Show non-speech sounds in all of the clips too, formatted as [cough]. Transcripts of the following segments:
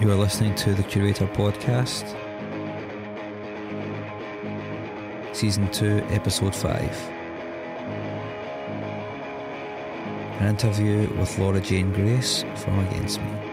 You are listening to the Curator Podcast, Season 2, Episode 5. An interview with Laura Jane Grace from Against Me.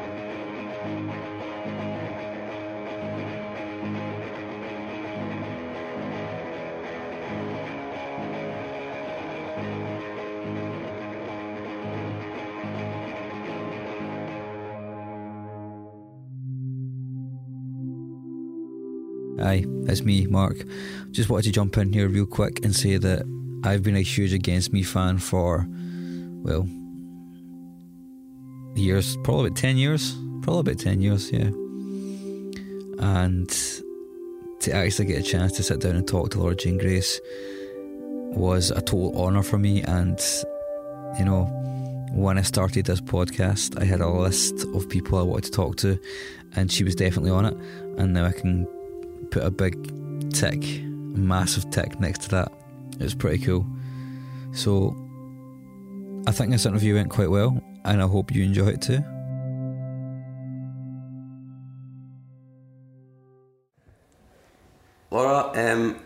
It's me, Mark. Just wanted to jump in here real quick and say that I've been a huge Against Me fan for, well, years, probably about 10 years. Probably about 10 years, yeah. And to actually get a chance to sit down and talk to Laura Jane Grace was a total honour for me. And, you know, when I started this podcast, I had a list of people I wanted to talk to, and she was definitely on it. And now I can put a big tick, a massive tick next to that. It was pretty cool. So I think this interview went quite well, and I hope you enjoy it too. Laura, um,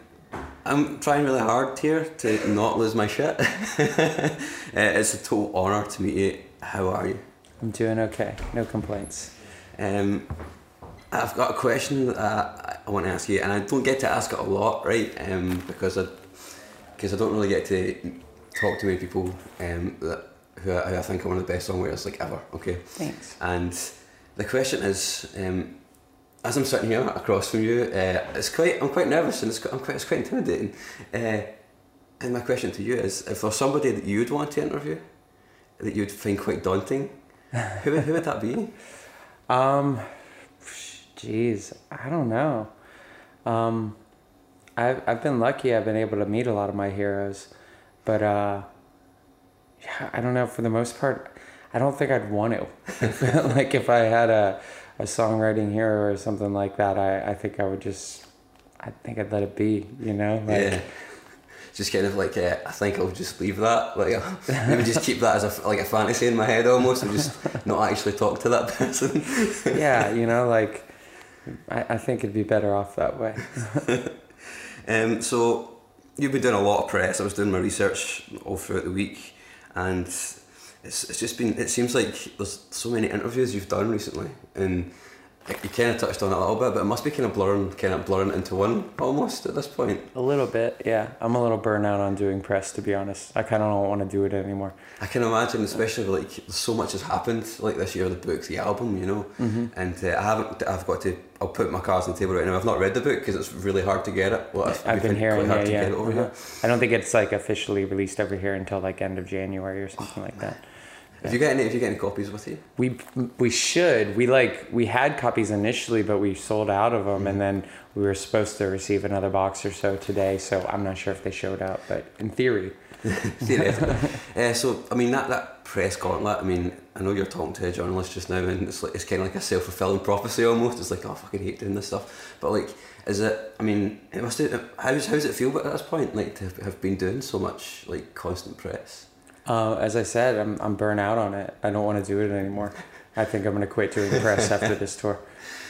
I'm trying really hard here to not lose my shit. [laughs] uh, it's a total honour to meet you. How are you? I'm doing okay. No complaints. Um, I've got a question that I, want to ask you, and I don't get to ask it a lot, right? Um, because I, because I don't really get to talk to many people um, that who I, who I think are one of the best songwriters like ever. Okay. Thanks. And the question is, um, as I'm sitting here across from you, uh, it's quite I'm quite nervous and it's quite, I'm quite it's quite intimidating. Uh, and my question to you is, if there's somebody that you'd want to interview, that you'd find quite daunting, who who would that be? [laughs] Um, jeez, I don't know. Um, I've I've been lucky. I've been able to meet a lot of my heroes, but uh, yeah, I don't know. For the most part, I don't think I'd want to. [laughs] like if I had a a songwriting hero or something like that, I I think I would just. I think I'd let it be. You know. Like, yeah. Just kind of like uh, I think I'll just leave that like [laughs] maybe just keep that as a like a fantasy in my head almost and just not actually talk to that [laughs] person. yeah, you know, like I, I think it'd be better off that way. [laughs] um, so you've been doing a lot of press. I was doing my research all throughout the week, and it's it's just been. It seems like there's so many interviews you've done recently, and you kind of touched on it a little bit, but it must be kind of blurring, kind of blurring into one almost at this point. A little bit, yeah. I'm a little burnout on doing press, to be honest. I kind of don't want to do it anymore. I can imagine, especially like so much has happened like this year, the book, the album, you know. Mm-hmm. And uh, I haven't. I've got to. I'll put my cards on the table right now. I've not read the book because it's really hard to get it. Well, I've been hearing, hard yeah, to yeah. get it over uh-huh. here. I don't think it's like officially released over here until like end of January or something like that. Have you got any? Have you got any copies with you? We we should. We like we had copies initially, but we sold out of them, Mm-hmm. and then we were supposed to receive another box or so today. So I'm not sure if they showed up, but in theory, [laughs] [laughs] uh, so I mean that that press gauntlet. I mean I know you're talking to a journalist just now, and it's like it's kind of like a self fulfilling prophecy almost. It's like oh, I fucking hate doing this stuff. But like, is it? I mean, it must. Have, how's how's it feel at this point? Like to have been doing so much like constant press. Uh, as I said, I'm I'm burnt out on it. I don't want to do it anymore. I think I'm gonna quit doing press [laughs] after this tour.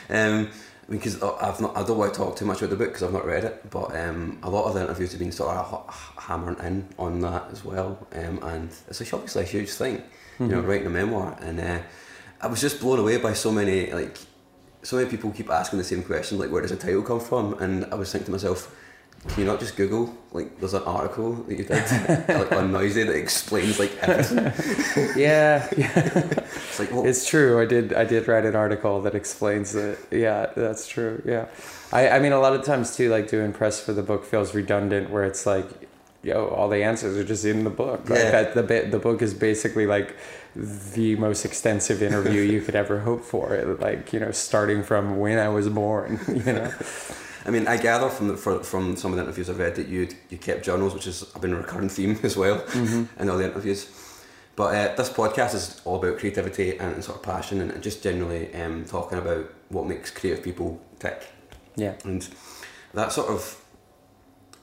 Um, because I've not, I don't want to talk too much about the book because I've not read it, but um, a lot of the interviews have been sort of hammering in on that as well, um, and it's a, obviously a huge thing, you know, writing a memoir, and uh, I was just blown away by so many like, so many people keep asking the same question, like where does the title come from, and I was thinking to myself. Can you not just Google like there's an article that you did [laughs] like on Noisey that explains like everything? [laughs] Yeah, yeah. It's like well, It's true. I did. I did write an article that explains it. Yeah, that's true. Yeah, I. I mean, a lot of times too, like doing press for the book feels redundant, where it's like, yo, all the answers are just in the book. Like Yeah. that, the the book is basically like the most extensive interview you could ever hope for. It, like you know, starting from when I was born. [laughs] You know. I mean, I gather from the, for, from some of the interviews I've read that you you kept journals, which has been a recurring theme [laughs] as well in all the interviews. But uh, this podcast is all about creativity and sort of passion and just generally um, talking about what makes creative people tick. Yeah. And that sort of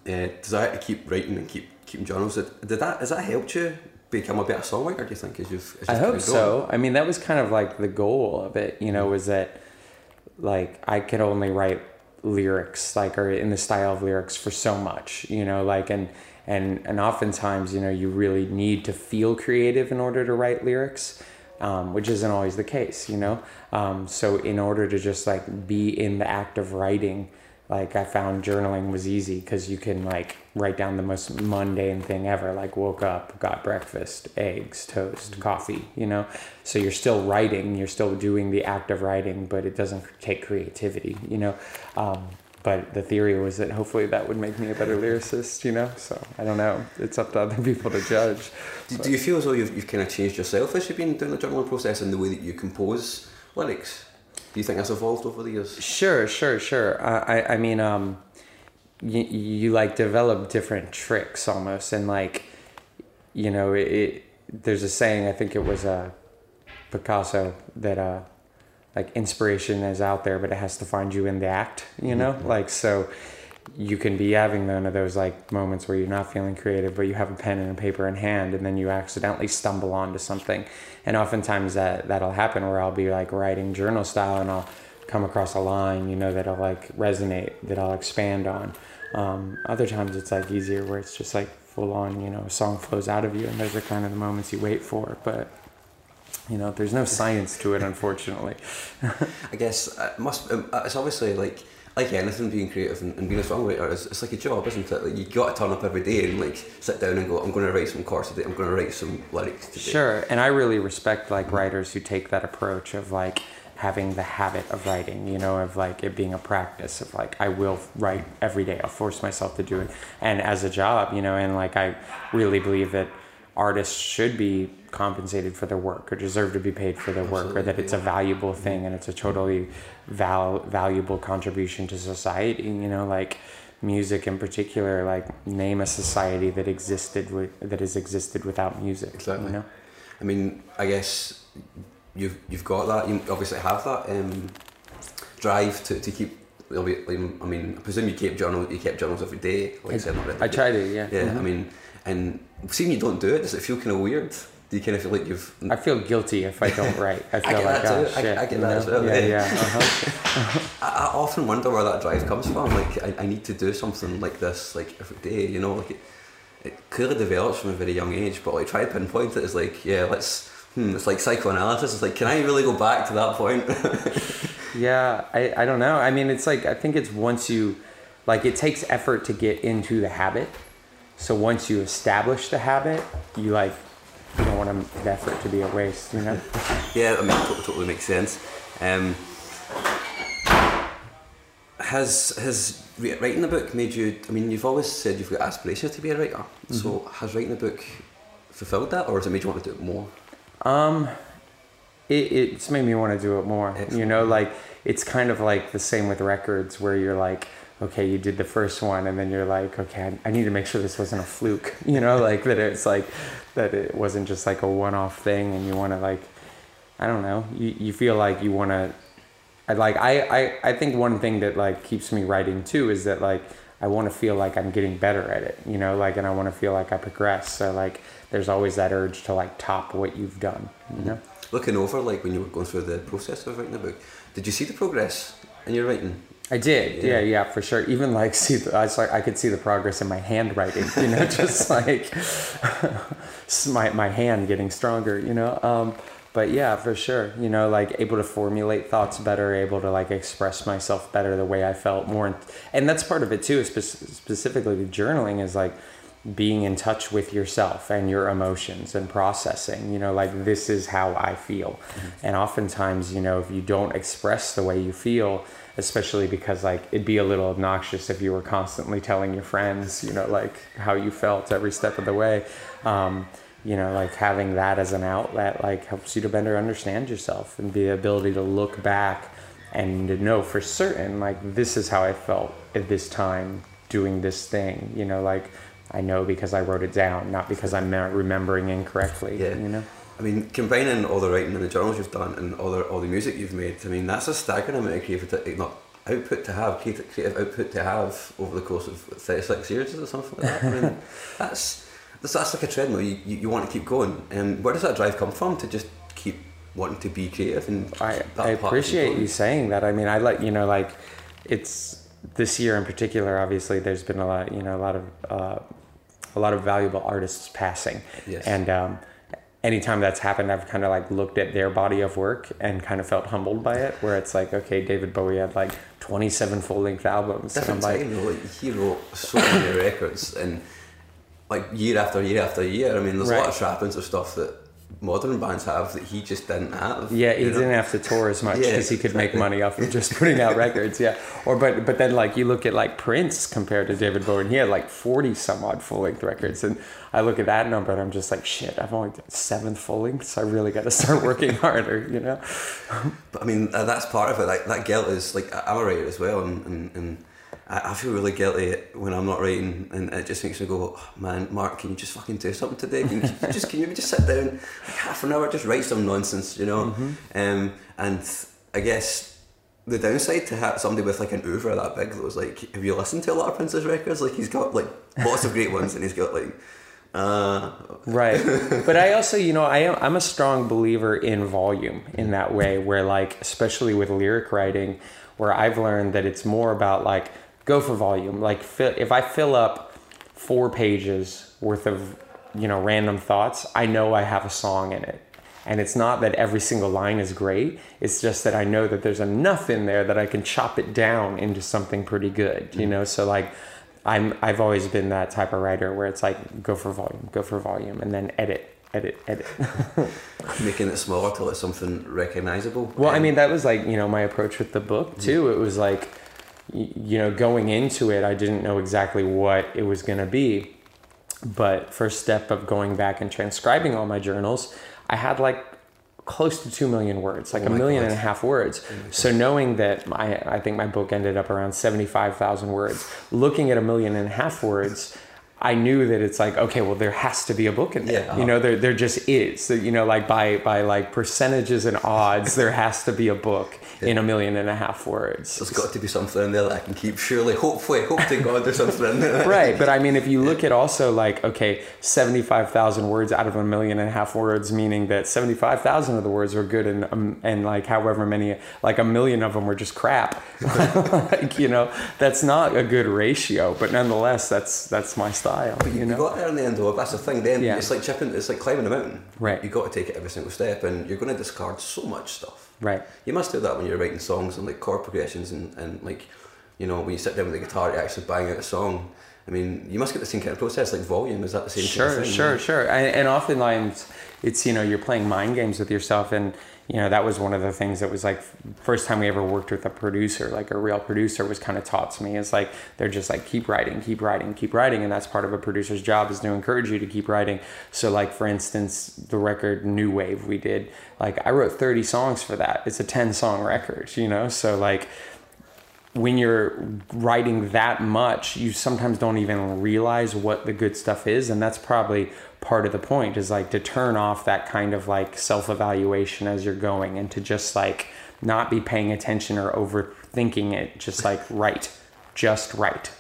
uh, desire to keep writing and keep keeping journals. Did did that has that helped you become a better songwriter? Do you think as you've? As I hope so. I mean, that was kind of like the goal of it. You know, was that like I could only write lyrics like or in the style of lyrics for so much you know like and and and oftentimes you know you really need to feel creative in order to write lyrics um, which isn't always the case you know? Um, so in order to just like be in the act of writing like I found journaling was easy because you can like write down the most mundane thing ever, like woke up, got breakfast, eggs, toast, mm-hmm. coffee, you know. So you're still writing, you're still doing the act of writing, but it doesn't take creativity, you know. Um, but the theory was that hopefully that would make me a better lyricist, you know. So I don't know. It's up to other [laughs] people to judge. Do, do you feel as though you've, you've kind of changed yourself as you've been doing the journaling process and the way that you compose lyrics? Do you think that's evolved over the years? Sure, sure, sure. I, I, I mean, um, you, you like develop different tricks almost, and like, you know, it, it there's a saying. I think it was uh, Picasso that uh, like inspiration is out there, but it has to find you in the act. You know, mm-hmm. like so you can be having one of those like moments where you're not feeling creative, but you have a pen and a paper in hand, and then you accidentally stumble onto something. And oftentimes that that'll happen where I'll be like writing journal style, and I'll come across a line, you know, that'll like resonate, that I'll expand on. Um, other times it's like easier where it's just like full on, you know, a song flows out of you, and those are kind of the moments you wait for. But you know, there's no science to it, unfortunately. [laughs] I guess uh, it must. Um, it's obviously like like anything, being creative and, and being a songwriter is it's like a job, isn't it? Like you got to turn up every day and like sit down and go, I'm going to write some chords today. I'm going to write some lyrics today. Sure, and I really respect like writers who take that approach of like having the habit of writing. You know, of like it being a practice of like I will write every day. I'll force myself to do it, and as a job, you know, and like I really believe that artists should be compensated for their work or deserve to be paid for their Absolutely, work or that it's a valuable thing and it's a totally val- valuable contribution to society you know like music in particular like name a society that existed with that has existed without music exactly you know i mean i guess you've you've got that you obviously have that um, drive to, to keep I mean, I presume you keep journals. You kept journals every day, like I, said I try to, yeah. Yeah, mm-hmm. I mean, and seeing you don't do it, does it feel kind of weird? Do you kind of feel like you've? I feel guilty if I don't write. I [laughs] feel I like, oh shit. I, I get that as well. Yeah, yeah. [laughs] Uh-huh. I, I, often wonder where that drive comes from. Like, I, I need to do something like this, like every day. You know, like it, it clearly develops from a very young age. But like, try to pinpoint it as like, yeah, let's. Hmm, it's like psychoanalysis. It's like, can I really go back to that point? [laughs] yeah, I, I don't know. I mean, it's like I think it's once you, like, it takes effort to get into the habit so once you establish the habit, you like you don't want the effort to be a waste, you know. [laughs] yeah, I mean, totally, totally makes sense. Um, has has writing the book made you? I mean, you've always said you've got aspirations to be a writer. Mm-hmm. So has writing the book fulfilled that, or has it made you want to do it more? Um, it, it's made me want to do it more. Excellent. You know, like it's kind of like the same with records, where you're like okay, you did the first one, and then you're like, okay, I, need to make sure this wasn't a fluke, [laughs] you know, like that it's like that it wasn't just like a one-off thing, and you want to like, I don't know, you, you feel like you want to, I like I, I I think one thing that like keeps me writing too is that like I want to feel like I'm getting better at it, you know, like, and I want to feel like I progress. So like, there's always that urge to like top what you've done, you know. Looking over, like when you were going through the process of writing the book, did you see the progress in your writing? I did, yeah. yeah, yeah, for sure. Even like see, the, I was like, I could see the progress in my handwriting, you know, [laughs] just like [laughs] my my hand getting stronger, you know. Um, but yeah, for sure, you know, like able to formulate thoughts better, able to like express myself better the way I felt more, and that's part of it too. Spe- specifically, the journaling is like being in touch with yourself and your emotions and processing you know like this is how i feel mm-hmm. and oftentimes you know if you don't express the way you feel especially because like it'd be a little obnoxious if you were constantly telling your friends you know like how you felt every step of the way um, you know like having that as an outlet like helps you to better understand yourself and the ability to look back and to know for certain like this is how i felt at this time doing this thing you know like i know because i wrote it down not because i'm remembering incorrectly yeah. you know I mean, combining all the writing and the journals you've done and all the all the music you've made, I mean, that's a staggering amount of creative, not output to have, creative creative output to have over the course of 36 years or something like that. I mean, [laughs] that's, that's, that's like a treadmill. You, you, you want to keep going. And where does that drive come from to just keep wanting to be creative and I, that I appreciate you saying that. I mean, I like you know, like it's this year in particular. Obviously, there's been a lot, you know, a lot of uh, a lot of valuable artists passing, Yes. and um, anytime that's happened, I've kind of like looked at their body of work and kind of felt humbled by it. Where it's like, okay, David Bowie had like 27 full length albums, and I'm like, though. Like he wrote so many records and like year after year after year. I mean, there's a lot of trappings of stuff that modern bands have that he just didn't have. Yeah, he didn't have to tour as much [laughs] Yeah, because he could make money off of [laughs] just putting out records. Yeah, or but but then like you look at like Prince compared to David Bowie, and he had like forty some odd full length records, and I look at that number and I'm just like, shit, I've only done seven full lengths. I really got to start working [laughs] harder, you know? But I mean, uh, that's part of it. Like that guilt is like I'm a writer as well, and and, and I, I feel really guilty when I'm not writing, and it just makes me go, "Oh, man, Mark, can you just fucking do something today? Can you just can you just sit down like half an hour, just write some nonsense, you know? Um, and I guess the downside to have somebody with like an oeuvre that big that was like, have you listened to a lot of Prince's records? Like he's got like lots of great ones, and he's got like. Uh, Right. [laughs] but I also, you know, I am I'm a strong believer in volume in that way where like especially with lyric writing where I've learned that it's more about like go for volume. Like fill, if I fill up 4 pages worth of, you know, random thoughts, I know I have a song in it. And it's not that every single line is great. It's just that I know that there's enough in there that I can chop it down into something pretty good, you know? So like I'm I've always been that type of writer where it's like go for volume, go for volume, and then edit, edit, edit. [laughs] making it smaller till it's something recognizable. well, I Um, mean that was like you know my approach with the book too. It was like you know going into it, I didn't know exactly what it was gonna be, but first step of going back and transcribing all my journals, I had like close to 2 million words like Oh a million God. and a half words. So knowing that my i think my book ended up around 75000 words looking at a million and a half words i knew that it's like okay well there has to be a book in there. Yeah. you know there, there just is. So, you know like by by like percentages and odds there has to be a book in a million and a half words There's got to be something in there that I can keep. Surely, hopefully, hope to God there's something in there. [laughs] right but i mean if you look at also like okay 75000 words out of a million and a half words meaning that 75000 of the words were good and um, and like however many like a million of them were just crap [laughs] like you know that's not a good ratio but nonetheless that's that's my style You, you you know got there in the end though. That's the thing. Then Yeah. it's like chipping. It's like climbing a mountain. Right. You got to take it every single step, and you're going to discard so much stuff. Right You must do that when you're writing songs and like chord progressions and, and like, you know, when you sit down with the guitar to actually bang out a song. I mean, you must get the same kind of process like volume. Is that the same kind sure of thing? sure sure and, and oftentimes it's you know you're playing mind games with yourself and you know that was one of the things that was like first time we ever worked with a producer like a real producer was kind of taught to me is like they're just like keep writing keep writing keep writing and that's part of a producer's job is to encourage you to keep writing. So like for instance the record new wave we did like i wrote 30 songs for that. It's a 10 song record you know? So like when you're writing that much, you sometimes don't even realize what the good stuff is. And that's probably part of the point is like to turn off that kind of like self evaluation as you're going and to just like not be paying attention or overthinking it. Just like [laughs] write, just write.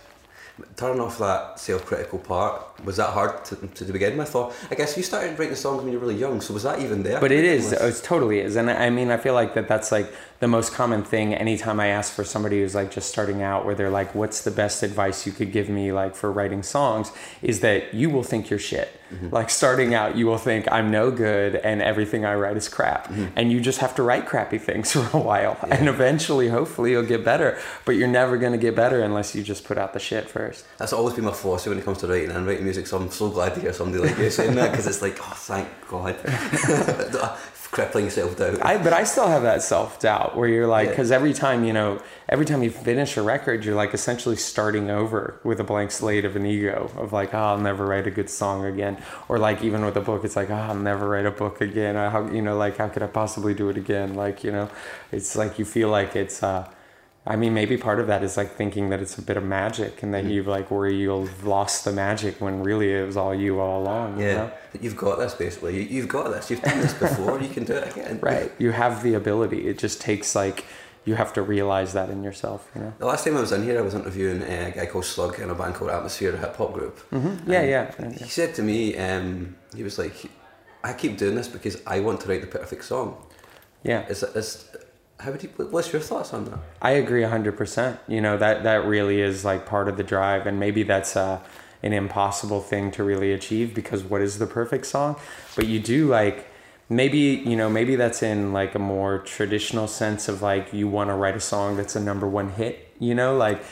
Turning off that self-critical part was that hard to, to begin with? Or I guess you started writing songs when you were really young, so was that even there? But it is, to is, begin with? it totally is. And I mean, I feel like that that's like the most common thing anytime I ask for somebody who's like just starting out, where they're like, what's the best advice you could give me, like for writing songs, is that you will think you're shit. Mm-hmm. Like starting out, you will think I'm no good and everything I write is crap. Mm-hmm. And you just have to write crappy things [laughs] for a while. And eventually, hopefully, you'll get better. But you're never going to get better unless you just put out the shit first. That's always been my philosophy when it comes to writing and writing music. So I'm so glad to hear somebody like you saying that because it's like, oh, thank God, [laughs] [laughs] crippling self doubt. I but I still have that self doubt where you're like Yeah. because every time you know every time you finish a record you're like essentially starting over with a blank slate of an ego of like oh I'll never write a good song again or like even with a book it's like oh I'll never write a book again Uh, how you know like how could I possibly do it again like you know it's like you feel like it's uh I mean maybe part of that is like thinking that it's a bit of magic and that Mm. you've like where you've lost the magic when really it was all you all along you yeah, know? that you've got this basically. You, you've got this. You've done this [laughs] before. you can do it again. right you have the ability it just takes like you have to realize that in yourself you know The last time I was in here, I was interviewing uh, a guy called Slug in a band called Atmosphere, a hip hop group. Mm-hmm. yeah yeah, yeah. He said to me, um, he was like, I keep doing this because I want to write the perfect song. Yeah. Is it is how would you? What's your thoughts on that? I agree hundred percent. You know that that really is like part of the drive, and maybe that's uh, an impossible thing to really achieve because what is the perfect song? But you do like maybe you know maybe that's in like a more traditional sense of like you want to write a song that's a number one hit. You know, like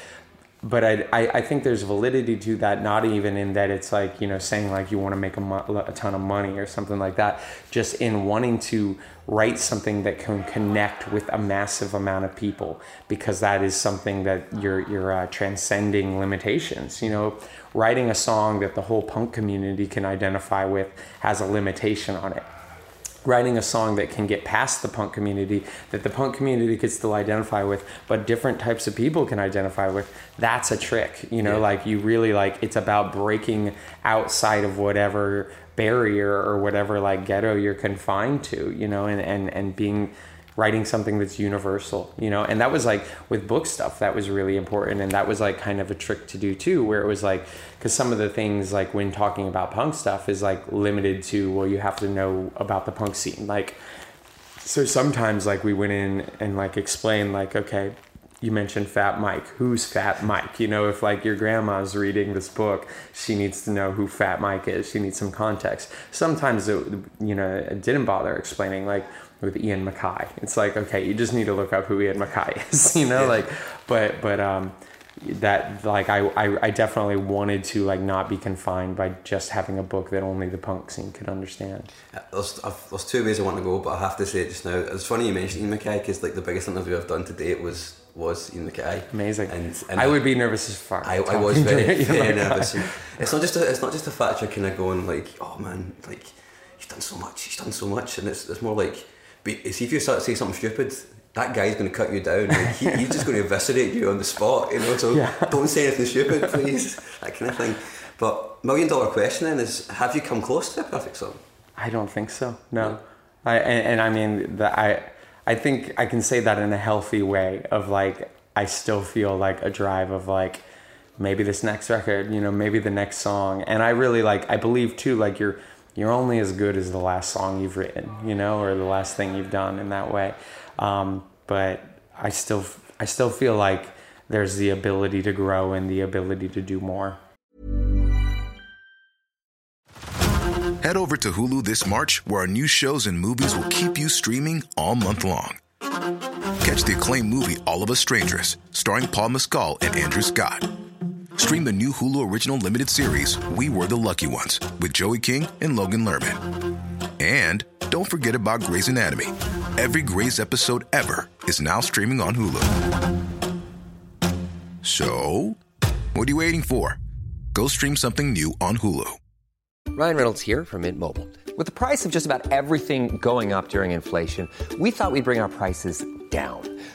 but I, I, I think there's validity to that not even in that it's like you know saying like you want to make a, mo- a ton of money or something like that. Just in wanting to write something that can connect with a massive amount of people because that is something that you're you're uh, transcending limitations you know? Writing a song that the whole punk community can identify with has a limitation on it writing a song that can get past the punk community that the punk community could still identify with but different types of people can identify with that's a trick you know yeah. like you really like it's about breaking outside of whatever barrier or whatever like ghetto you're confined to you know and and, and being writing something that's universal, you know? And that was like with book stuff, that was really important. And that was like kind of a trick to do too, where it was like, because some of the things like when talking about punk stuff is like limited to, well, you have to know about the punk scene. Like, so sometimes like we went in and like explained like, okay, you mentioned Fat Mike. Who's Fat Mike? You know, if like your grandma's reading this book, she needs to know who Fat Mike is. She needs some context. Sometimes it, you know, it didn't bother explaining like, with Ian MacKaye. It's like okay, you just need to look up who Ian MacKaye [laughs] is, you know, yeah. like, but but um, that like I, I I definitely wanted to like not be confined by just having a book that only the punk scene could understand. There's there's two ways I want to go, but I have to say it just now. It's funny you mentioned Ian MacKaye because like the biggest interview I've done to date was was Ian MacKaye. Amazing. And, and I would be nervous as fuck. I, I was very, [laughs] very nervous. it's not just a, it's not just a fact you're kind of going like, oh man, like he's done so much, he's done so much, and it's it's more like but see, if you start to say something stupid, that guy's going to cut you down. Like, he, he's just going to eviscerate you on the spot, you know. So yeah. [laughs] don't say anything stupid, please. That kind of thing. But million dollar question then is: Have you come close to a perfect song? I don't think so. No, I and, and I mean that I I think I can say that in a healthy way of like I still feel like a drive of like maybe this next record, you know, maybe the next song, and I really like I believe too like you're you're only as good as the last song you've written, you know, or the last thing you've done in that way. Um, but I still, I still feel like there's the ability to grow and the ability to do more. Head over to Hulu this March, where our new shows and movies will keep you streaming all month long. Catch the acclaimed movie All of Us Strangers, starring Paul Mescal and Andrew Scott. Stream the new Hulu original limited series, We Were the Lucky Ones, with Joey King and Logan Lerman. And don't forget about Grey's Anatomy. Every Grey's episode ever is now streaming on Hulu. So, what are you waiting for? Go stream something new on Hulu. Ryan Reynolds here from Mint Mobile. With the price of just about everything going up during inflation, we thought we'd bring our prices down.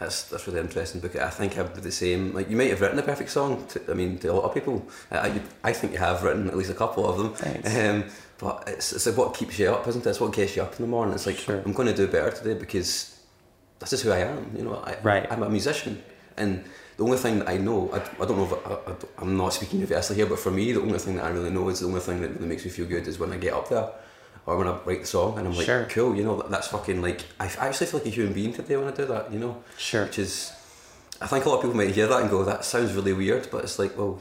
That's that's really interesting because I think I'd be the same. Like you might have written the perfect song. To, I mean, to a lot of people, I, I think you have written at least a couple of them. Um, but it's, it's like what keeps you up, isn't it? It's what gets you up in the morning. It's like sure. I'm going to do better today because this is who I am. You know, I, right. I'm a musician, and the only thing that I know, I, I don't know if I, am not speaking universally here, but for me, the only thing that I really know is the only thing that really makes me feel good is when I get up there or when I write the song and I'm like, sure. cool, you know, that's fucking like, I, actually feel like a human being today when I do that, you know? Sure. Which is, I think a lot of people might hear that and go, that sounds really weird, but it's like, well,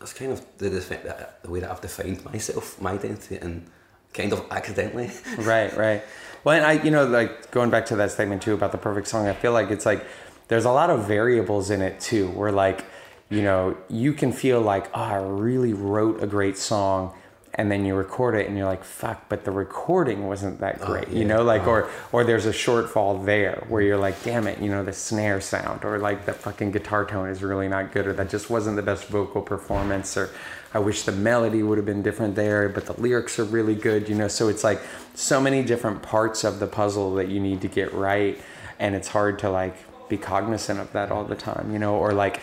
that's kind of the, the, the way that I've defined myself, my identity, and kind of accidentally. [laughs] right, right. Well, and I, you know, like going back to that statement too about the perfect song, I feel like it's like there's a lot of variables in it too, where like, you know, you can feel like, oh, I really wrote a great song and then you record it and you're like fuck but the recording wasn't that oh, great oh, yeah. you know like oh. or or there's a shortfall there where you're like damn it you know the snare sound or like the fucking guitar tone is really not good or that just wasn't the best vocal performance or I wish the melody would have been different there but the lyrics are really good you know so it's like so many different parts of the puzzle that you need to get right and it's hard to like be cognizant of that all the time, you know, or like,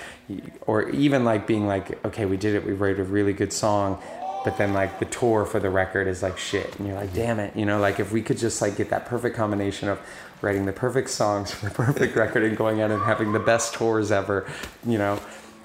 or even like being like, okay, we did it, we wrote a really good song, but then like the tour for the record is like shit, and you're like, damn it, you know, like if we could just like get that perfect combination of writing the perfect songs for [laughs] the perfect record and going out and having the best tours ever, you know.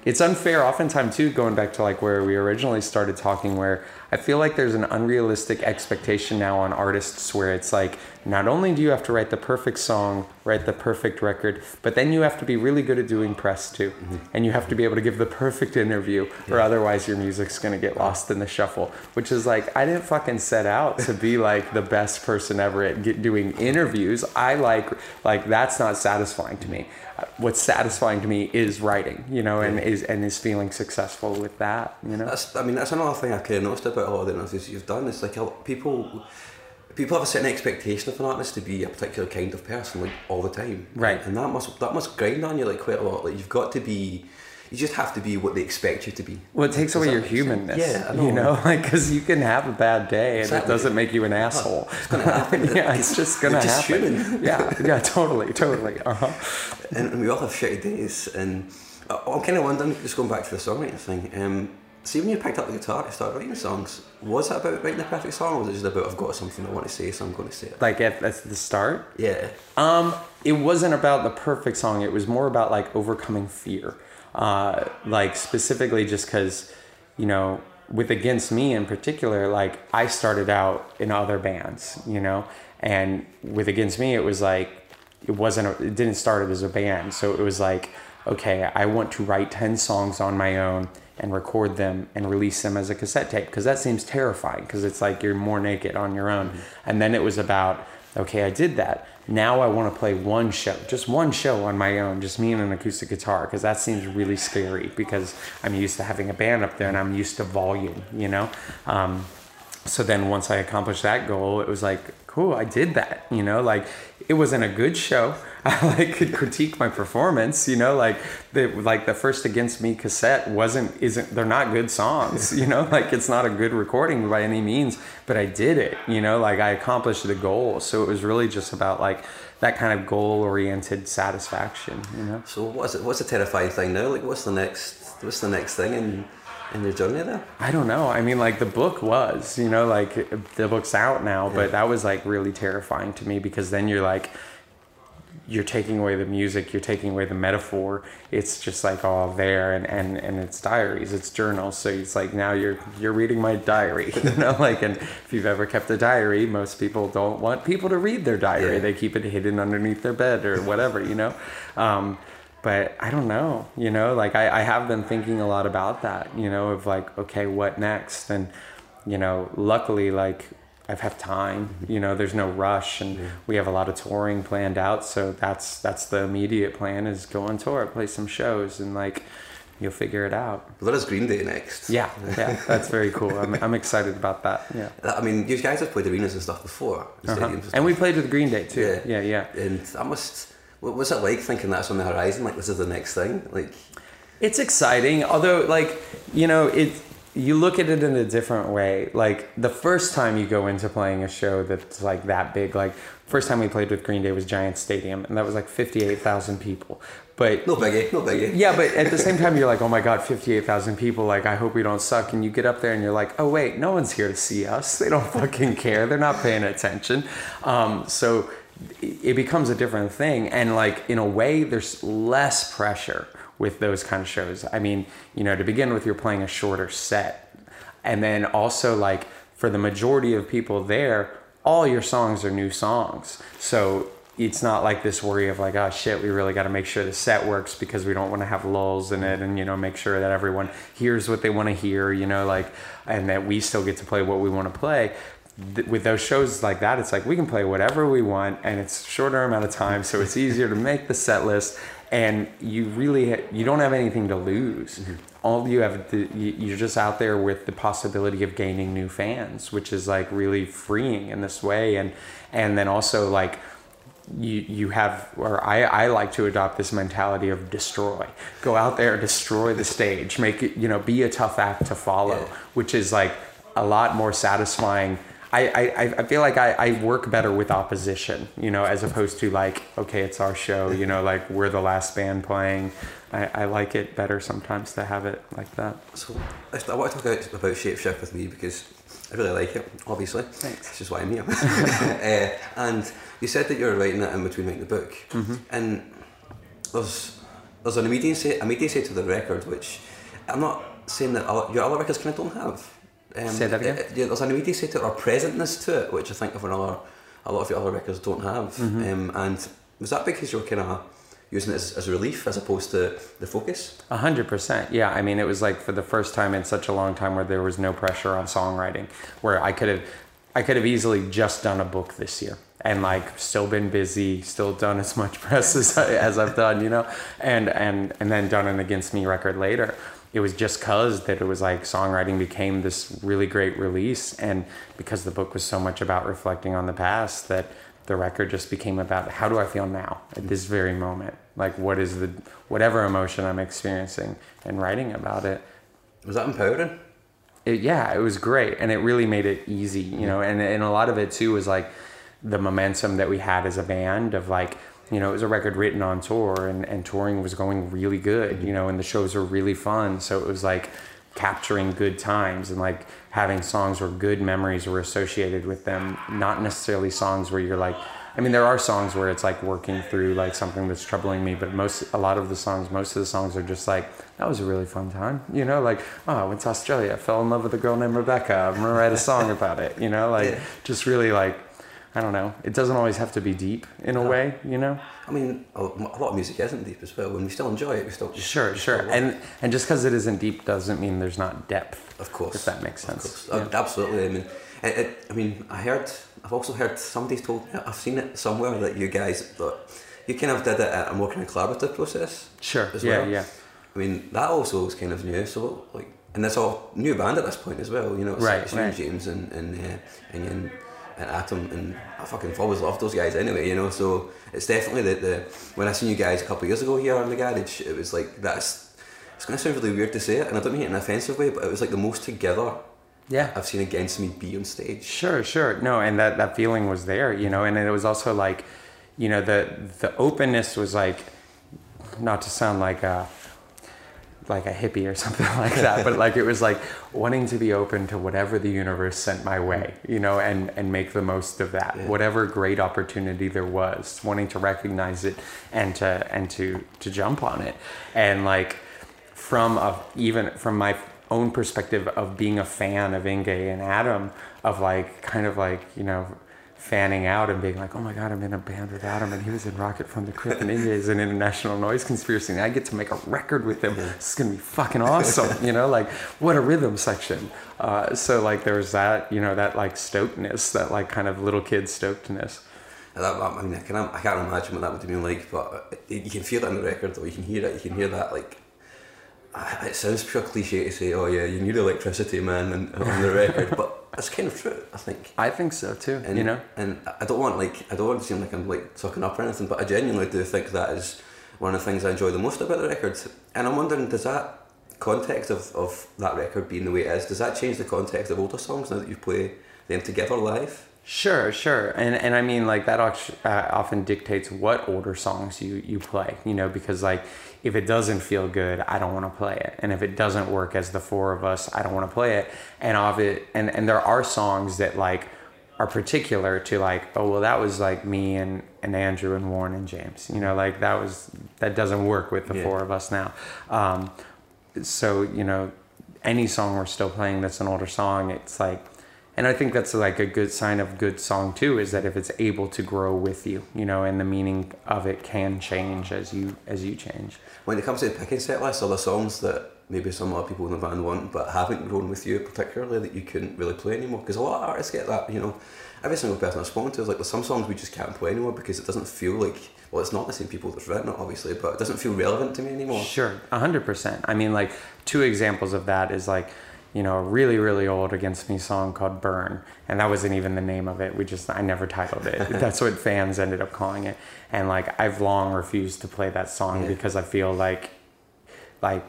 It's unfair oftentimes too, going back to like where we originally started talking, where I feel like there's an unrealistic expectation now on artists where it's like, not only do you have to write the perfect song, write the perfect record, but then you have to be really good at doing press too. Mm-hmm. And you have to be able to give the perfect interview, or otherwise your music's gonna get lost in the shuffle. Which is like, I didn't fucking set out to be like the best person ever at doing interviews. I like, like, that's not satisfying to me. What's satisfying to me is writing, you know, and is and is feeling successful with that, you know. That's, I mean, that's another thing I kind of noticed about a lot of the interviews you've done. It's like people, people have a certain expectation of an artist to be a particular kind of person, like all the time. Right. And that must that must grind on you like quite a lot. Like you've got to be, you just have to be what they expect you to be. Well, it takes Does away your humanness. Yeah, know. You know, [laughs] like because you can have a bad day and it doesn't make you an asshole. It's gonna [laughs] happen. yeah, it's just gonna just happen. human. [laughs] yeah, yeah, totally, totally. Uh huh. and, and we all have shitty days. And I- I'm kind of wondering, just going back to the songwriting thing. Um, see, when you picked up the guitar to start writing songs, was it about writing the perfect song, or was it just about I've got something I want to say, so I'm going to say it? Like at, at the start, Yeah. Um, it wasn't about the perfect song. It was more about like overcoming fear. Uh, like specifically just because, you know, with Against Me in particular, like I started out in other bands, you know, and with Against Me, it was like, it wasn't, a, it didn't start as a band. So it was like, okay, I want to write 10 songs on my own and record them and release them as a cassette tape because that seems terrifying because it's like you're more naked on your own. And then it was about, okay, I did that. Now I want to play one show, just one show on my own, just me and an acoustic guitar, because that seems really scary because I'm used to having a band up there and I'm used to volume, you know? Um, so then once I accomplished that goal, it was like, cool, I did that, you know, like it wasn't a good show. [laughs] I like could critique my performance, you know, like the like the first Against Me cassette wasn't isn't they're not good songs, [laughs] you know, like it's not a good recording by any means, but I did it, you know, like I accomplished the goal. So it was really just about like that kind of goal oriented satisfaction, you know. So what's it? What's the terrifying thing now? Like, what's the next? What's the next thing in in your journey there? I don't know. I mean, like the book was, you know, like the book's out now, but that was like really terrifying to me because then you're like, you're taking away the music, you're taking away the metaphor. It's just like all there, and and and it's diaries, it's journals. So it's like now you're you're reading my diary, [laughs] you know, like. And if you've ever kept a diary, most people don't want people to read their diary. Yeah. They keep it hidden underneath their bed or whatever, you know. Um, but I don't know, you know, like I, I have been thinking a lot about that, you know, of like, okay, what next? And, you know, luckily, like I've have time, you know, there's no rush and we have a lot of touring planned out. So that's, that's the immediate plan is go on tour, play some shows and like, you'll figure it out. Well, Green Day next. Yeah. Yeah. [laughs] That's very cool. I'm, I'm excited about that. Yeah. I mean, you guys have played arenas and stuff before, Uh-huh. And we played with Green Day too. Yeah. Yeah. yeah. And that must. What was it like thinking that's on the horizon? Like this is the next thing. Like It's exciting, although like you know it. You look at it in a different way. Like the first time you go into playing a show that's like that big, like first time we played with Green Day was Giant Stadium, and that was like fifty eight thousand people. But no biggie, no biggie. yeah, but at the same time, you're like, oh my god, fifty-eight thousand people. Like, I hope we don't suck. And you get up there and you're like, oh wait, no one's here to see us. They don't fucking care. They're not paying attention. Um, so it becomes a different thing. And like in a way, there's less pressure with those kind of shows. I mean, you know, to begin with, you're playing a shorter set, and then also like for the majority of people there, all your songs are new songs. So it's not like this worry of like, oh shit, we really got to make sure the set works because we don't want to have lulls in it and, you know, make sure that everyone hears what they want to hear, you know, like, and that we still get to play what we want to play. Th- With those shows like that, it's like we can play whatever we want and it's shorter amount of time. So it's easier to make the set list and you really, you don't have anything to lose. Mm-hmm. All you have, to, you- you're just out there with the possibility of gaining new fans, which is like really freeing in this way. And, and then also like, you you have or I, I like to adopt this mentality of destroy go out there destroy the stage make it you know be a tough act to follow Yeah. which is like a lot more satisfying I, I, I feel like I, I work better with opposition, you know, as opposed to like, okay, it's our show, you know, like we're the last band playing. I, I like it better sometimes to have it like that. So I want to talk about, about Shapeshift with me because I really like it, obviously. Thanks. Which is why I'm here. [laughs] uh, and you said that you were writing it in between writing the book. Mm-hmm. And there's there's an immediacy, immediacy to the record which I'm not saying that other, your other records kind of don't have. Um, Say that again? uh, yeah, there's an immediacy to it or presentness to it which I think of another, a lot of your other records don't have. Mm-hmm. Um, and was that because you were kind of using it as, as relief as opposed to the focus? A hundred percent. Yeah. I mean, it was like for the first time in such a long time where there was no pressure on songwriting, where I could have, I could have easily just done a book this year and like still been busy, still done as much [laughs] press as, I, as I've done, you know, and, and, and then done an Against Me record later. It was just cause that it was like songwriting became this really great release. And because the book was so much about reflecting on the past that the record just became about how do I feel now at this very moment? Like what is the whatever emotion I'm experiencing and writing about it. Was that empowering? it yeah, it was great and it really made it easy, you know, and and a lot of it too was like the momentum that we had as a band of like you know, it was a record written on tour and, and touring was going really good, mm-hmm. you know, and the shows were really fun. So it was like capturing good times and like having songs where good memories were associated with them, not necessarily songs where you're like, I mean, there are songs where it's like working through like something that's troubling me, but most, a lot of the songs, most of the songs are just like, that was a really fun time, you know, like, oh, I went to Australia, I fell in love with a girl named Rebecca, I'm gonna write a song about it, you know, like, just really like, I don't know. It doesn't always have to be deep in a way, you know. I mean, a, lot of music isn't deep as well. When we still enjoy it, we still Sure, we sure. And and just because it isn't deep doesn't mean there's not depth. of course, if that makes of sense. course. Uh, absolutely. I mean, it, it, I mean, I heard. I've also heard somebody's told. me, I've seen it somewhere that you guys that you kind of did it at a more kind of collaborative process. Sure. As yeah, well. yeah. I mean, that also is kind of new. So like, and it's all new band at this point as well. You know, it's, Right, it's right. James and and uh, and, and and Atom and I fucking always loved those guys anyway. You know, so it's definitely that the when I seen you guys a couple of years ago here in the garage, it was like that's. It's gonna sound really weird to say it, and I don't mean it in an offensive way, but it was like the most together Yeah. I've seen Against Me be on stage. Sure, sure. No, and that that feeling was there, you know, and it was also like, you know, the the openness was like, not to sound like a like a hippie or [laughs] something like that, but like it was like wanting to be open to whatever the universe sent my way, you know, and and make the most of that, whatever great opportunity there was, wanting to recognize it and to and to to jump on it, and like from a, even from my own perspective of being a fan of Inge and Atom, of like kind of like you know fanning out and being like, oh my god, I'm in a band with Atom and he was in Rocket from the Crypt and Inge is an international noise conspiracy and I get to make a record with him. This is gonna be fucking awesome, [laughs] you know, like what a rhythm section. Uh, so like there was that, you know, that like stokedness, that like kind of little kid stokedness. And That, I mean, I, can, I can't imagine what that would have been like, but you can feel it on the record, or you can hear it. You can hear that, like, [sighs] it sounds pure cliche to say, "Oh yeah, you need electricity, man," and, on the [laughs] record, but that's kind of true. I think. I think so too, And, you know. and I don't want like I don't want to seem like I'm like talking up or anything, but I genuinely do think that is one of the things I enjoy the most about the record. And I'm wondering, does that context of, of that record being the way it is, does that change the context of older songs now that you play them together live? Sure, sure, and and I mean like that uh, often dictates what older songs you you play, you know, because like if it doesn't feel good, I don't want to play it, and if it doesn't work as the four of us, I don't want to play it, and of it, and and there are songs that like are particular to like oh well that was like me and and Andrew and Warren and James, you know, like that was that doesn't work with the Yeah. four of us now, um, so you know any song we're still playing that's an older song, it's like and I think that's like a good sign of good song too, is that if it's able to grow with you, you know, and the meaning of it can change as you as you change. When it comes to the picking set list, are there songs that maybe some other people in the band want but haven't grown with you particularly that you couldn't really play anymore? Because a lot of artists get that, you know. Every single person I've spoken to is like, there's some songs we just can't play anymore because it doesn't feel like, well, it's not the same people that's written it, obviously, but it doesn't feel relevant to me anymore. Sure, a hundred percent. I mean, like two examples of that is like, you know, a really really old Against Me song called "Burn," and that wasn't even the name of it. We just I never titled it. [laughs] That's what fans ended up calling it. And like I've long refused to play that song Yeah. because I feel like, like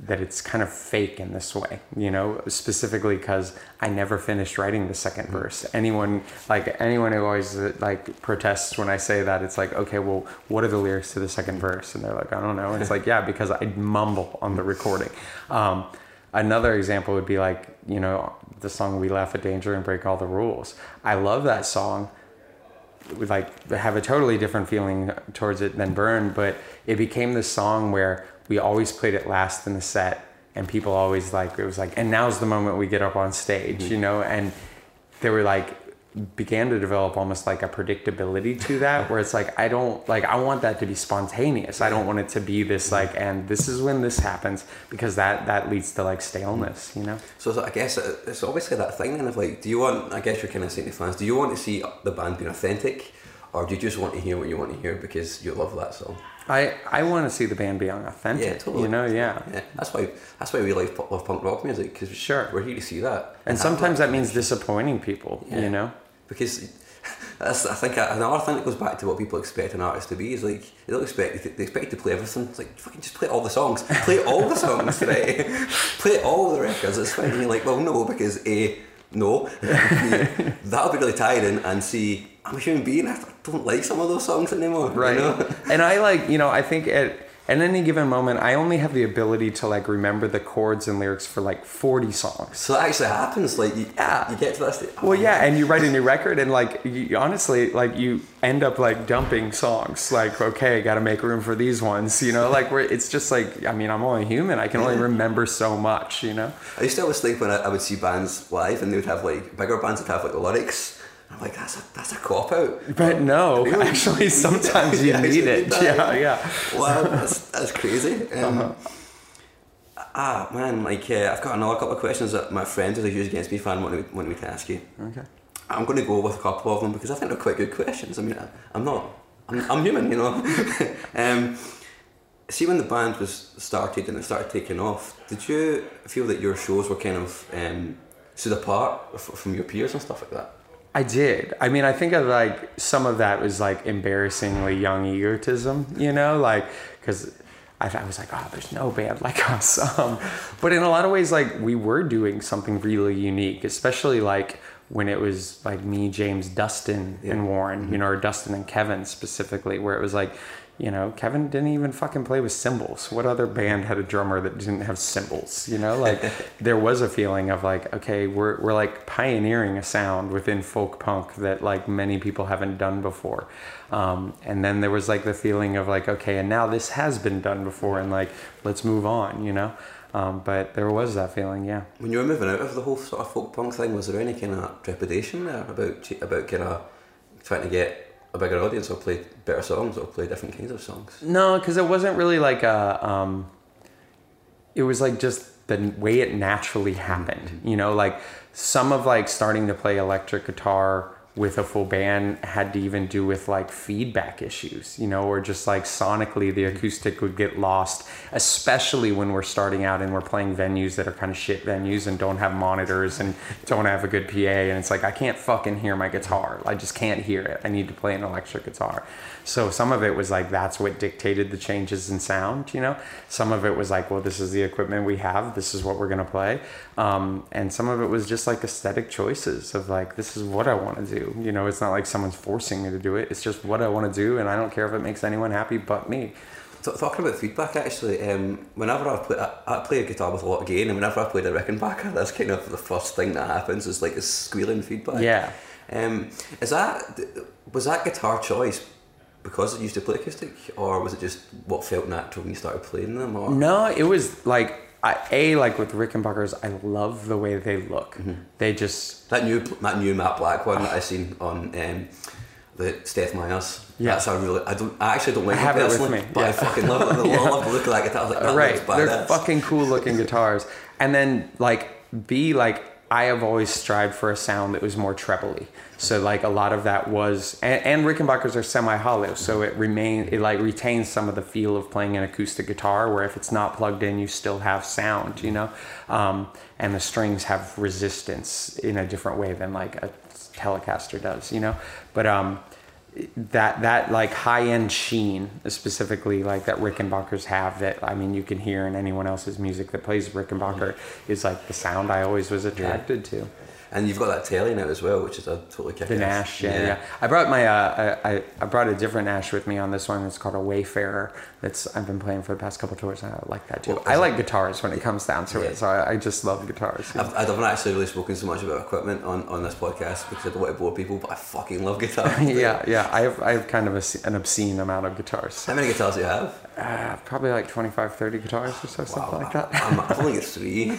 that it's kind of fake in this way, you know, specifically because I never finished writing the second verse. Anyone like anyone who always like protests when I say that, it's like, okay, well, what are the lyrics to the second verse? And they're like, I don't know. And it's like, yeah, because I mumble on the recording. Um, another example would be like, you know, the song "We Laugh at Danger and Break All the Rules." I love that song. We like have a totally different feeling towards it than Burn, but it became this song where we always played it last in the set, and people always like it was like, and now's the moment we get up on stage, mm-hmm. you know, and they were like began to develop almost like a predictability to that where it's like I don't like I want that to be spontaneous. I don't want it to be this like and this is when this happens because that that leads to like staleness, you know. So, so I guess it- it's obviously that thing then of like, do you want? I guess you're kind of saying to fans, do you want to see the band being authentic, or do you just want to hear what you want to hear because you love that song? I I want to see the band being authentic. Yeah, totally. You know, yeah. Yeah, that's why that's why we like love punk rock music because Sure. we're here to see that. And have sometimes that means disappointing people, Yeah. you know. because [laughs] that's I think another thing that goes back to what people expect an artist to be is like they don't expect they expect you to play everything. It's like fucking just play all the songs, play all the songs [laughs] today, play all the records. It's fine. And you're like, well, no, because a no, [laughs] that'll be really tiring, and see, I'm a human being. I don't like some of those songs anymore. you right know? [laughs] and i like you know i think at at any given moment i only have the ability to like remember the chords and lyrics for like 40 songs So that actually happens. Like you, Yeah. you get to that stage. well yeah and you write a new record and like you, honestly like you end up like dumping songs like okay i gotta make room for these ones you know like where it's just like i mean i'm only human i can only remember so much you know I used to always think when I, I would see bands live and they would have like bigger bands would have like the lyrics. I'm like, that's a that's a cop out. but no [laughs] Really? actually sometimes [laughs] you need it need yeah yeah. Wow, that's, that's crazy. [laughs] Um, Uh-huh. Ah, man, like uh, I've got another couple of questions that my friend who's a huge Against Me fan wanted wanted me to ask you. okay I'm going to go with a couple of them because I think they're quite good questions. I mean, I, I'm not, I'm, I'm human, you know. um, see, when the band was started and it started taking off, did you feel that your shows were kind of um, stood apart from your peers and stuff like that? I did. I mean, I think of like some of that was like embarrassingly young egotism, you know, like because I, I was like, oh, there's no band like [laughs] us. Um, but in a lot of ways, like we were doing something really unique, especially like when it was like me, James, Dustin, and Warren, you know, or Dustin and Kevin specifically, where it was like, you know, Kevin didn't even fucking play with cymbals. What other band had a drummer that didn't have cymbals? You know, like [laughs] there was a feeling of like, okay, we're we're like pioneering a sound within folk punk that like many people haven't done before. Um, and then there was like the feeling of like, okay, and now this has been done before, and like let's move on, you know. Um, but there was that feeling, yeah. When you were moving out of the whole sort of folk punk thing, was there any kind of trepidation there about about kind of trying to get a bigger audience or play better songs or play different kinds of songs? No, because it wasn't really like a. Um, it was like just the way it naturally happened. You know, like some of like starting to play electric guitar with a full band had to even do with like feedback issues, you know, or just like sonically the mm-hmm. acoustic would get lost, especially when we're starting out and we're playing venues that are kind of shit venues and don't have monitors and don't have a good PA. And it's like, I can't fucking hear my guitar. I just can't hear it. I need to play an electric guitar. So some of it was like, that's what dictated the changes in sound, you know? Some of it was like, well, this is the equipment we have. This is what we're going to play. Um, and some of it was just like aesthetic choices of like, this is what I want to do. You know, it's not like someone's forcing me to do it. It's just what I want to do. And I don't care if it makes anyone happy but me. T- talking about feedback, actually, um, whenever I play, I, I play a guitar with a lot of gain, and whenever I play the Rickenbacker, that's kind of the first thing that happens is like a squealing feedback. Yeah. Um, is that was that guitar choice because it used to play acoustic, or was it just what felt natural when you started playing them? Or No, it was like, I, A, like with Rickenbackers, I love the way they look. Mm-hmm. They just, that new that new Matt Black one that I seen on um, the Steph Myers. Yeah. That's a really I don't I actually don't like I have it it with me, but I yeah. fucking love it. [laughs] I Yeah. love the look of that guitar. I was like, right they're badass. fucking cool looking [laughs] guitars and then like b like i have always strived for a sound that was more trebly. So like a lot of that was and, and rickenbackers are semi-hollow so it remain it like retains some of the feel of playing an acoustic guitar where if it's not plugged in you still have sound you know? Um, and the strings have resistance in a different way than like a telecaster does you know? But um that that like high end sheen, specifically like that Rickenbackers have. That I mean, you can hear in anyone else's music that plays Rickenbacker is like the sound I always was attracted to. And you've got that telly now as well, which is a totally kick The Nash, yeah, yeah. I brought my uh, I, I I brought a different Nash with me on this one. It's called a Wayfarer. That's I've been playing for the past couple of tours, and I like that too. Well, I like it- guitars when it comes down to Yeah. it, so I, I just love guitars. I've, I haven't actually really spoken so much about equipment on, on this podcast because I don't want to bore people, but I fucking love guitar. [laughs] yeah, yeah. I have I have kind of a, an obscene amount of guitars. How many guitars do you have? Uh, probably like 25, 30 guitars or so, something like that. I'm, I've only got three. [laughs]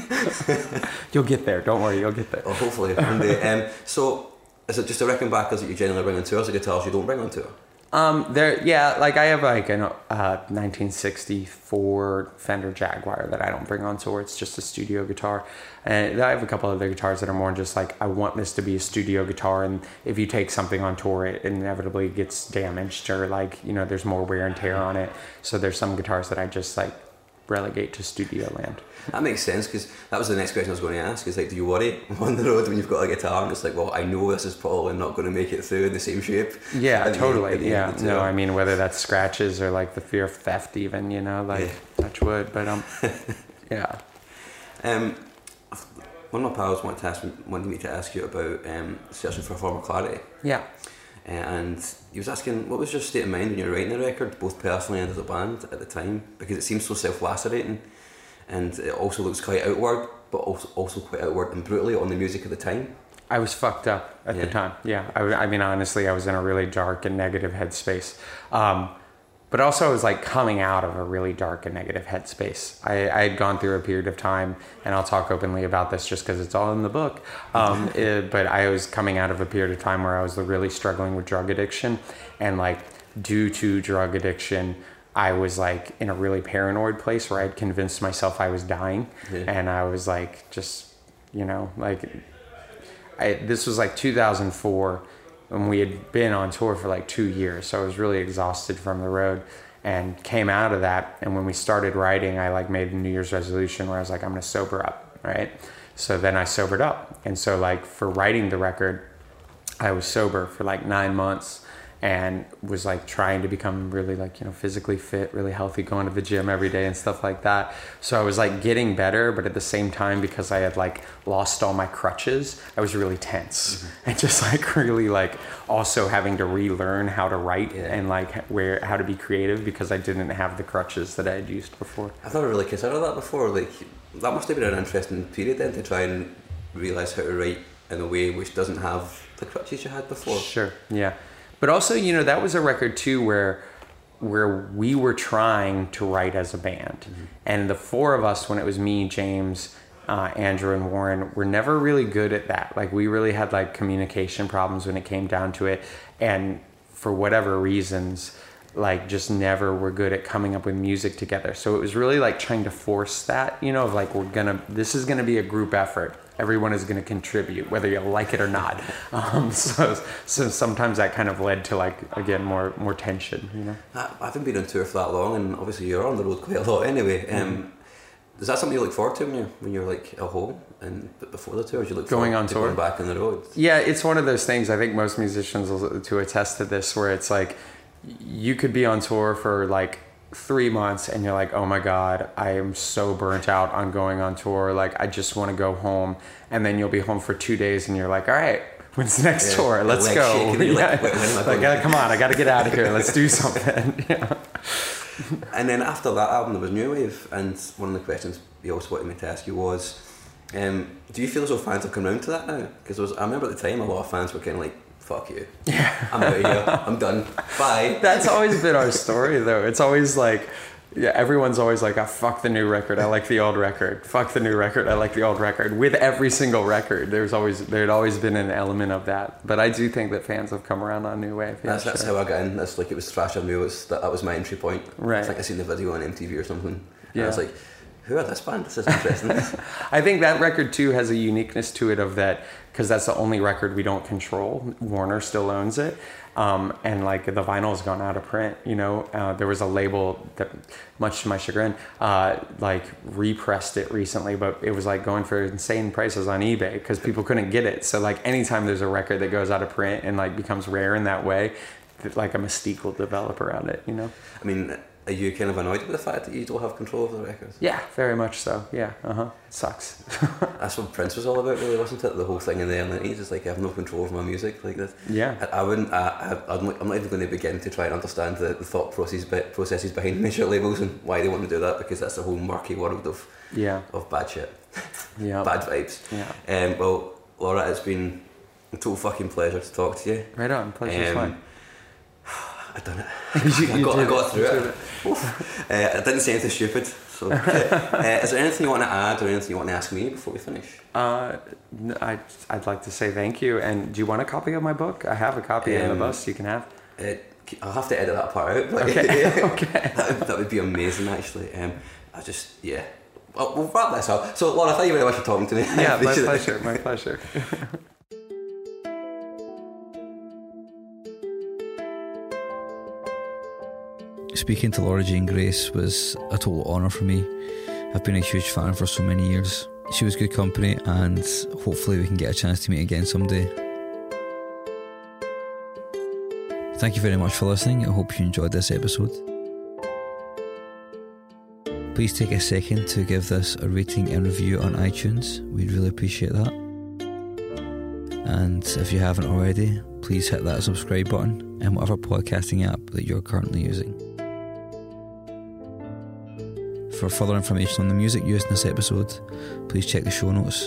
[laughs] You'll get there. Don't worry, you'll get there. Well, hopefully one day. Um, so, is it just a the Rickenbackers that you generally bring on tours, or guitars you don't bring on tour? Um, there, yeah, like I have like an uh, 1964 Fender Jaguar that I don't bring on tour. It's just a studio guitar, and I have a couple other guitars that are more just like I want this to be a studio guitar, and if you take something on tour, it inevitably gets damaged or like you know there's more wear and tear on it. So there's some guitars that I just like relegate to studio land. That makes sense because that was the next question I was going to ask. Is like, do you worry [laughs] on the road when you've got a guitar and it's like, well, I know this is probably not going to make it through in the same shape. Yeah, totally. the yeah, no. I mean whether that's scratches or like the fear of theft, even you know, like touch wood, but um, [laughs] yeah. Um, one of my pals wanted, to ask me, wanted me to ask you about um, searching for a former clarity. Yeah. Uh, and he was asking, what was your state of mind when you were writing the record, both personally and as a band at the time? Because it seems so self-lacerating, and it also looks quite outward, but also also quite outward and brutally on the music of the time. I was fucked up at the time. Yeah. I mean, honestly, I was in a really dark and negative headspace. Um, but also, I was like coming out of a really dark and negative headspace. I, I had gone through a period of time, and I'll talk openly about this just because it's all in the book. Um, it- [laughs] but I was coming out of a period of time where I was really struggling with drug addiction. And like, due to drug addiction, I was like in a really paranoid place where I'd convinced myself I was dying. Yeah. And I was like, just, you know, like I, this was like 2004 when we had been on tour for like two years so i was really exhausted from the road and came out of that. And when we started writing i like made a new year's resolution where i was like i'm to sober up right? So then i sobered up. And so like for writing the record i was sober for like nine months and was like trying to become really like you know physically fit really healthy going to the gym every day and stuff like that so i was like getting better but at the same time because i had like lost all my crutches i was really tense mm-hmm. and just like really like also having to relearn how to write and like where how to be creative because i didn't have the crutches that i had used before I've never really considered that before. Like that must have been an interesting period then to try and realise how to write in a way which doesn't have the crutches you had before. Sure. Yeah. But also, you know, that was a record too where where we were trying to write as a band. And the four of us, when it was me, James, uh, Andrew, and Warren, were never really good at that. Like, we really had like communication problems when it came down to it. And for whatever reasons, like just never were good at coming up with music together. So it was really like trying to force that, you know, of like we're gonna this is gonna be a group effort. Everyone is gonna contribute, whether you like it or not. [laughs] Um, so so sometimes that kind of led to like again more more tension, you know. I, I haven't been on tour for that long, and obviously you're on the road quite a lot anyway. Um, is that something you look forward to when you're when you're like at home and before the tours? You look Going on to tour? going back on the road. Yeah, it's one of those things. I think most musicians will to attest to this, where it's like you could be on tour for like three months and you're like, oh my god, I am so burnt out on going on tour. Like I just want to go home, and then you'll be home for two days and you're like, all right. When's the next Yeah, tour? Let's go. like, [laughs] Yeah. "When- when I Like, gotta- come on, I got to get out of here. Let's do something. [laughs] yeah. And then after that album, there was New Wave, and one of the questions he also wanted me to ask you was, um, do you feel as though fans have come round to that now? Because I remember at the time a lot of fans were kind of like, "Fuck you, yeah, I'm out of here, I'm done, bye." [laughs] That's always been our story, though. It's always like, yeah, everyone's always like, "Ah, fuck the new record. I like the old record. Fuck the new record. I like the old record." With every single record, there's always there had always been an element of that. But I do think that fans have come around on New Wave. Yeah, That's, that's sure. how I got in. That's like it was Thrash Unreal. Was that, that was my entry point. Right. I think I seen the video on MTV or something. And I was like, "Who are this band? This is interesting." [laughs] I think that record too has a uniqueness to it of that because that's the only record we don't control. Warner still owns it, um, and like the vinyl's gone out of print. You know, uh, there was a label that, much to my chagrin, uh, like repressed it recently, but it was like going for insane prices on eBay because people couldn't get it. So like anytime there's a record that goes out of print and like becomes rare in that way. like a mystical develop around it. You know. I mean, are you kind of annoyed with the fact that you don't have control of the records? Yeah, very much so. Yeah. Uh huh. Sucks. [laughs] That's what Prince was all about, really, wasn't it? The whole thing in the early 90s is like, I have no control over my music. Like that. Yeah. I, I wouldn't, I, I, I'm, not, I'm not even going to begin to try and understand the, the thought process, processes behind [laughs] major labels and why they want to do that because that's a whole murky world of, yeah. of bad shit. Yeah. [laughs] bad vibes. Yeah. Um, well, Laura, it's been a total fucking pleasure to talk to you. Right on. Pleasure's Um, mine. I done it. [laughs] [laughs] You- I, got, I got it. through it. Oof. [laughs] uh, I didn't say anything stupid. So, uh, is there anything you want to add or anything you want to ask me before we finish? Uh, I, I'd like to say thank you. And do you want a copy of my book? I have a copy in the Um, bus you can have. Uh, I'll have to edit that part out. But Okay, okay. that, would, that would be amazing, actually. Um, I just, yeah. Well, we'll wrap this up. So, Laura, thank you very much for talking to me. Yeah, my pleasure. My pleasure. Speaking to Laura Jane Grace was a total honour for me. I've been a huge fan for so many years. She was good company, and hopefully, we can get a chance to meet again someday. Thank you very much for listening. I hope you enjoyed this episode. Please take a second to give this a rating and review on iTunes. We'd really appreciate that. And if you haven't already, please hit that subscribe button in whatever podcasting app that you're currently using. For further information on the music used in this episode, please check the show notes.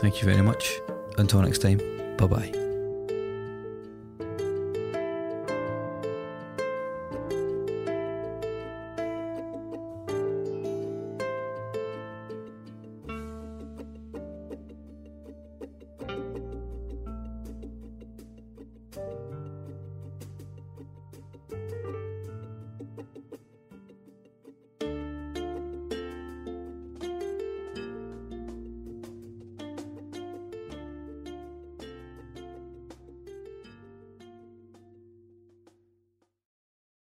Thank you very much. Until next time, bye bye.